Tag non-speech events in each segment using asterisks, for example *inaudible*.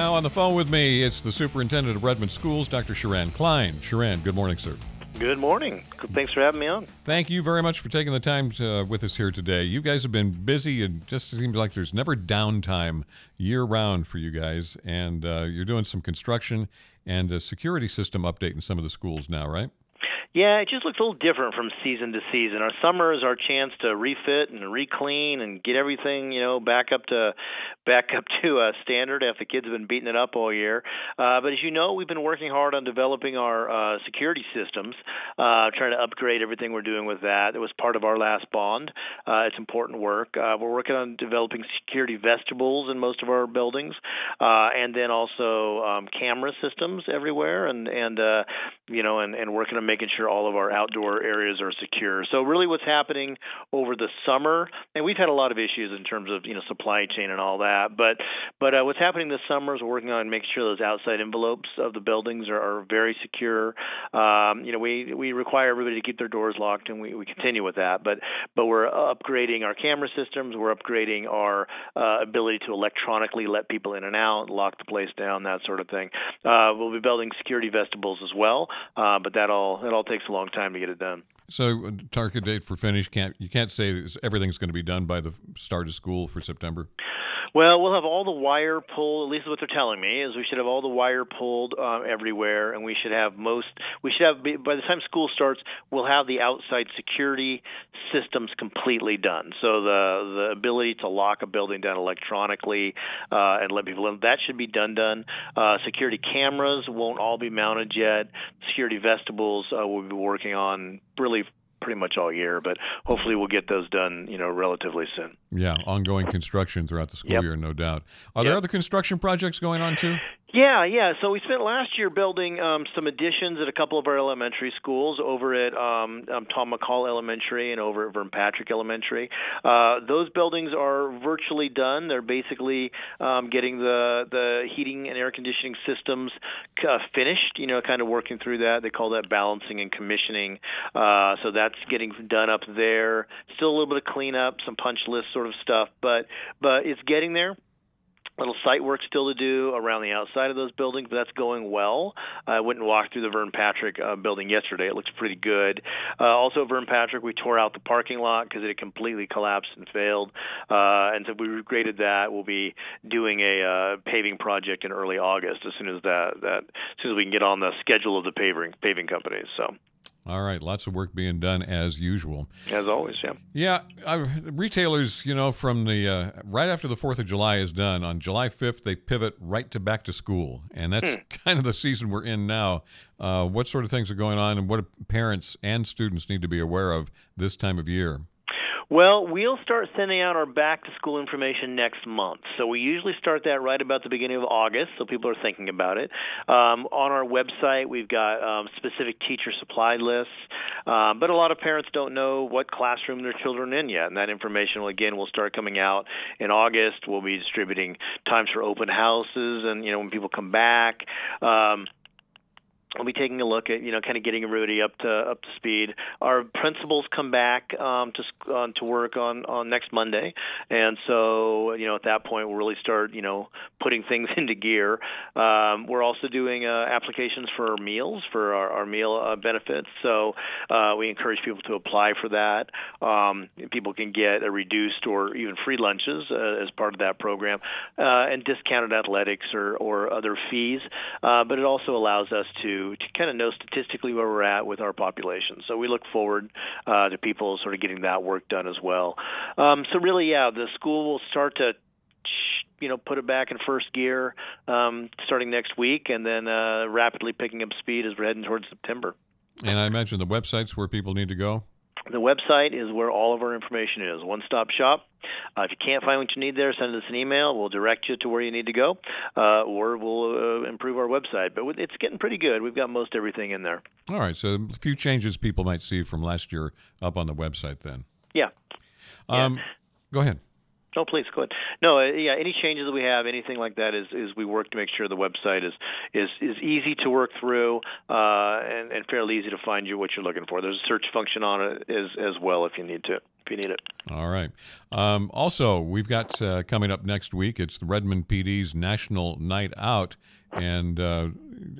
Now on the phone with me, it's the superintendent of Redmond Schools, Dr. Charan Cline. Charan, good morning, sir. Good morning. Thanks for having me on. Thank you very much for taking the time to, uh, with us here today. You guys have been busy, and just seems like there's never downtime year round for you guys. And uh, you're doing some construction and a security system update in some of the schools now, right? Yeah, it just looks a little different from season to season. Our summer is our chance to refit and re-clean and get everything, you know, back up to back up to a standard if the kids have been beating it up all year. Uh, but as you know, we've been working hard on developing our uh, security systems, uh, trying to upgrade everything we're doing with that. It was part of our last bond. Uh, it's important work. Uh, we're working on developing security vestibules in most of our buildings, uh, and then also um, camera systems everywhere, and and uh, you know, and, and working on making sure sure all of our outdoor areas are secure. So really, what's happening over the summer, and we've had a lot of issues in terms of you know supply chain and all that, but but uh, what's happening this summer is we're working on making sure those outside envelopes of the buildings are, are very secure. Um, you know, we we require everybody to keep their doors locked, and we, we continue with that. But but we're upgrading our camera systems. We're upgrading our uh, ability to electronically let people in and out, lock the place down, that sort of thing. Uh, we'll be building security vestibules as well, uh, but that all that all takes a long time to get it done. So, uh, target date for finish can't you can't say everything's going to be done by the start of school for September. Well, we'll have all the wire pulled. At least what they're telling me is we should have all the wire pulled uh, everywhere, and we should have most. We should have by the time school starts, we'll have the outside security systems completely done. So the the ability to lock a building down electronically uh, and let people in that should be done. Done. Uh, security cameras won't all be mounted yet. Security vestibules uh, we'll be working on really pretty much all year, but hopefully we'll get those done, you know, relatively soon. Yeah, ongoing construction throughout the school yep. year, no doubt. Are yep. there other construction projects going on too? Yeah, yeah. So we spent last year building um, some additions at a couple of our elementary schools over at um, um, Tom McCall Elementary and over at Vern Patrick Elementary. Uh, those buildings are virtually done. They're basically um, getting the the heating and air conditioning systems uh, finished. You know, kind of working through that. They call that balancing and commissioning. Uh, so that's getting done up there. Still a little bit of cleanup, some punch list sort of stuff, but but it's getting there little site work still to do around the outside of those buildings, but that's going well. I went and walked through the Vern Patrick uh, building yesterday. It looks pretty good. Uh, also, Vern Patrick, we tore out the parking lot because it had completely collapsed and failed, uh, and so we regraded that. We'll be doing a uh, paving project in early August as soon as that that as soon as we can get on the schedule of the paving paving companies. So. All right, lots of work being done as usual. As always, yeah. Yeah, I've, retailers, you know, from the uh, right after the Fourth of July is done on July fifth, they pivot right to back to school, and that's hmm. *laughs* kind of the season we're in now. Uh, what sort of things are going on, and what parents and students need to be aware of this time of year? Well, we'll start sending out our back to school information next month. So we usually start that right about the beginning of August, so people are thinking about it. Um, on our website, we've got um, specific teacher supply lists, um, but a lot of parents don't know what classroom their children are in yet, and that information will again will start coming out in August. We'll be distributing times for open houses, and you know when people come back. Um, We'll be taking a look at you know kind of getting Rudy up to up to speed. Our principals come back um, to uh, to work on on next Monday, and so you know at that point we'll really start you know putting things *laughs* into gear. Um, we're also doing uh, applications for meals for our, our meal uh, benefits, so uh, we encourage people to apply for that. Um, people can get a reduced or even free lunches uh, as part of that program, uh, and discounted athletics or or other fees. Uh, but it also allows us to to kind of know statistically where we're at with our population. So we look forward uh, to people sort of getting that work done as well. Um, so really, yeah, the school will start to you know put it back in first gear um, starting next week, and then uh, rapidly picking up speed as we're heading towards September. And I imagine the websites where people need to go. The website is where all of our information is. One stop shop. Uh, if you can't find what you need there, send us an email. We'll direct you to where you need to go, uh, or we'll uh, improve our website. But it's getting pretty good. We've got most everything in there. All right. So a few changes people might see from last year up on the website then. Yeah. Um, yeah. Go ahead. Oh, please go ahead. No, uh, yeah, any changes that we have, anything like that, is is we work to make sure the website is is is easy to work through uh, and and fairly easy to find you what you're looking for. There's a search function on it as as well if you need to if you need it. All right. Um, also, we've got uh, coming up next week. It's the Redmond PD's National Night Out, and uh,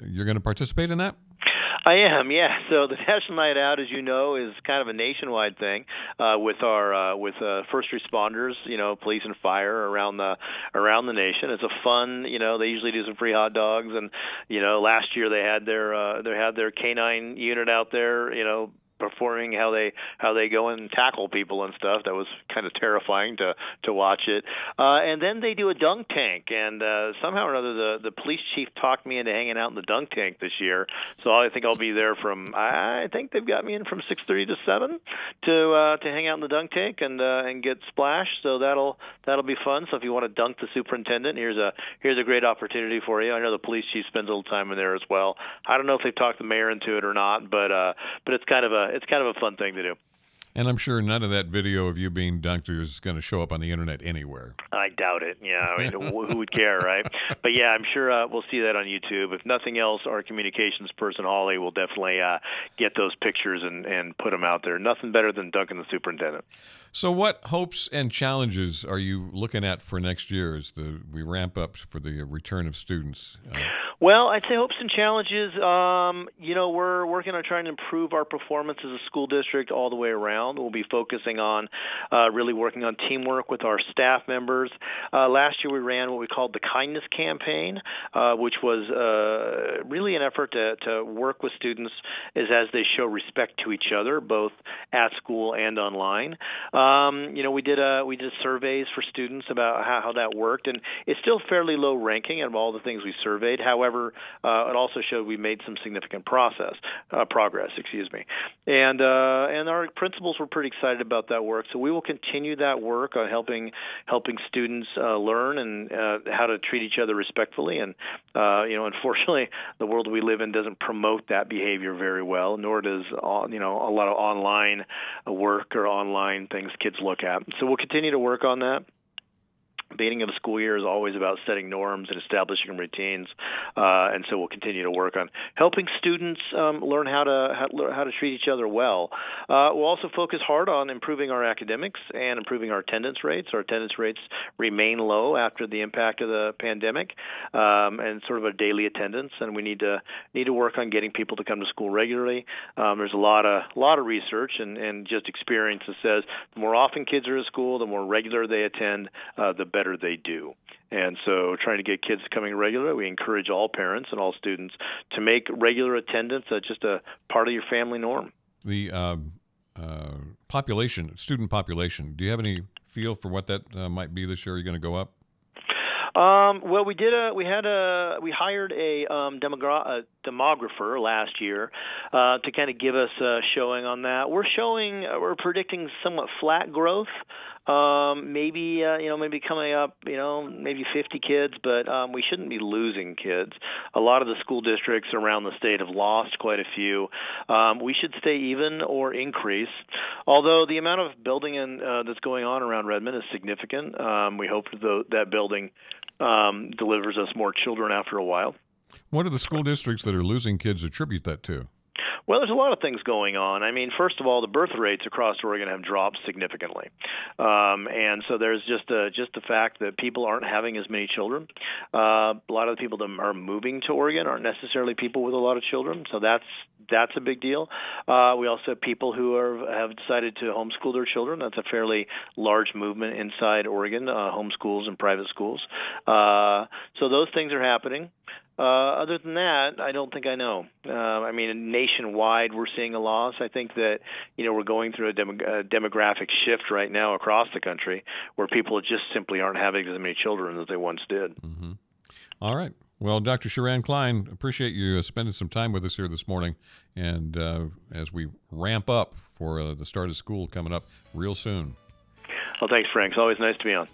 you're going to participate in that. I am, yeah. So the *laughs* National Night Out, as you know, is kind of a nationwide thing uh, with our uh, with uh, first responders, you know, police and fire around the around the nation. It's a fun, you know. They usually do some free hot dogs, and you know, last year they had their uh, they had their canine unit out there, you know, performing how they how they go and tackle people and stuff. That was kind of terrifying to to watch it. Uh, and then they do a dunk tank, and uh, somehow or another, the the police chief talked me into hanging out in the dunk tank this year. So I think I'll be there from I think they've got me in from 6:30 to 7 to uh, to hang out in the dunk tank and uh, and get splashed. So that'll that'll be fun. So if you want to dunk the superintendent, here's a here's a great opportunity for you. I know the police chief spends a little time in there as well. I don't know if they've talked the mayor into it or not, but uh, but it's kind of a it's kind of a fun thing to do. And I'm sure none of that video of you being dunked is going to show up on the internet anywhere. I doubt it. Yeah, I mean, who would care, right? *laughs* But yeah, I'm sure uh, we'll see that on YouTube. If nothing else, our communications person Holly will definitely uh, get those pictures and and put them out there. Nothing better than dunking the superintendent. So, what hopes and challenges are you looking at for next year as the we ramp up for the return of students? Uh, well, I'd say hopes and challenges. Um, you know, we're working on trying to improve our performance as a school district all the way around. We'll be focusing on uh, really working on teamwork with our staff members. Uh, last year, we ran what we called the Kindness Campaign, uh, which was uh, really an effort to, to work with students as, as they show respect to each other, both at school and online. Um, you know, we did a we did surveys for students about how, how that worked, and it's still fairly low ranking of all the things we surveyed. However, uh, it also showed we made some significant process uh, progress. Excuse me, and uh, and our principals were pretty excited about that work. So we will continue that work on helping helping students uh, learn and uh, how to treat each other respectfully. And uh, you know, *laughs* unfortunately, the world we live in doesn't promote that behavior very well, nor does you know a lot of online work or online things kids look at. So we'll continue to work on that beginning of the school year is always about setting norms and establishing routines, uh, and so we'll continue to work on helping students um, learn how to how, how, to treat each other well. Uh, we'll also focus hard on improving our academics and improving our attendance rates. Our attendance rates remain low after the impact of the pandemic, um, and sort of a daily attendance, and we need to need to work on getting people to come to school regularly. Um, there's a lot of lot of research and, and just experience that says the more often kids are at school, the more regular they attend, uh, the better better they do. And so, trying to get kids coming regular, we encourage all parents and all students to make regular attendance uh, just a part of your family norm. The uh, uh, population, student population, do you have any feel for what that uh, might be this year? Are you going to go up? Um, well, we did a we had a we hired a um, demogra- a demographer last year uh, to kind of give us a showing on that. We're showing we're predicting somewhat flat growth. Um, maybe uh, you know maybe coming up you know maybe 50 kids, but um, we shouldn't be losing kids. A lot of the school districts around the state have lost quite a few. Um, we should stay even or increase. Although the amount of building in, uh, that's going on around Redmond is significant, um, we hope that that building um, delivers us more children after a while. What do the school districts that are losing kids attribute that to? Well, there's a lot of things going on. I mean, first of all, the birth rates across Oregon have dropped significantly, um, and so there's just a, just the fact that people aren't having as many children. Uh, a lot of the people that are moving to Oregon aren't necessarily people with a lot of children, so that's that's a big deal. Uh, we also have people who are have decided to homeschool their children. That's a fairly large movement inside Oregon, uh, homeschools and private schools. Uh, so those things are happening. Uh, other than that, I don't think I know. Uh, I mean, nationwide, we're seeing a loss. I think that you know we're going through a, dem- a demographic shift right now across the country, where people just simply aren't having as many children as they once did. Mm-hmm. All right. Well, Dr. Charan Cline, appreciate you uh, spending some time with us here this morning, and uh, as we ramp up for uh, the start of school coming up real soon. Well, thanks, Frank. It's always nice to be on.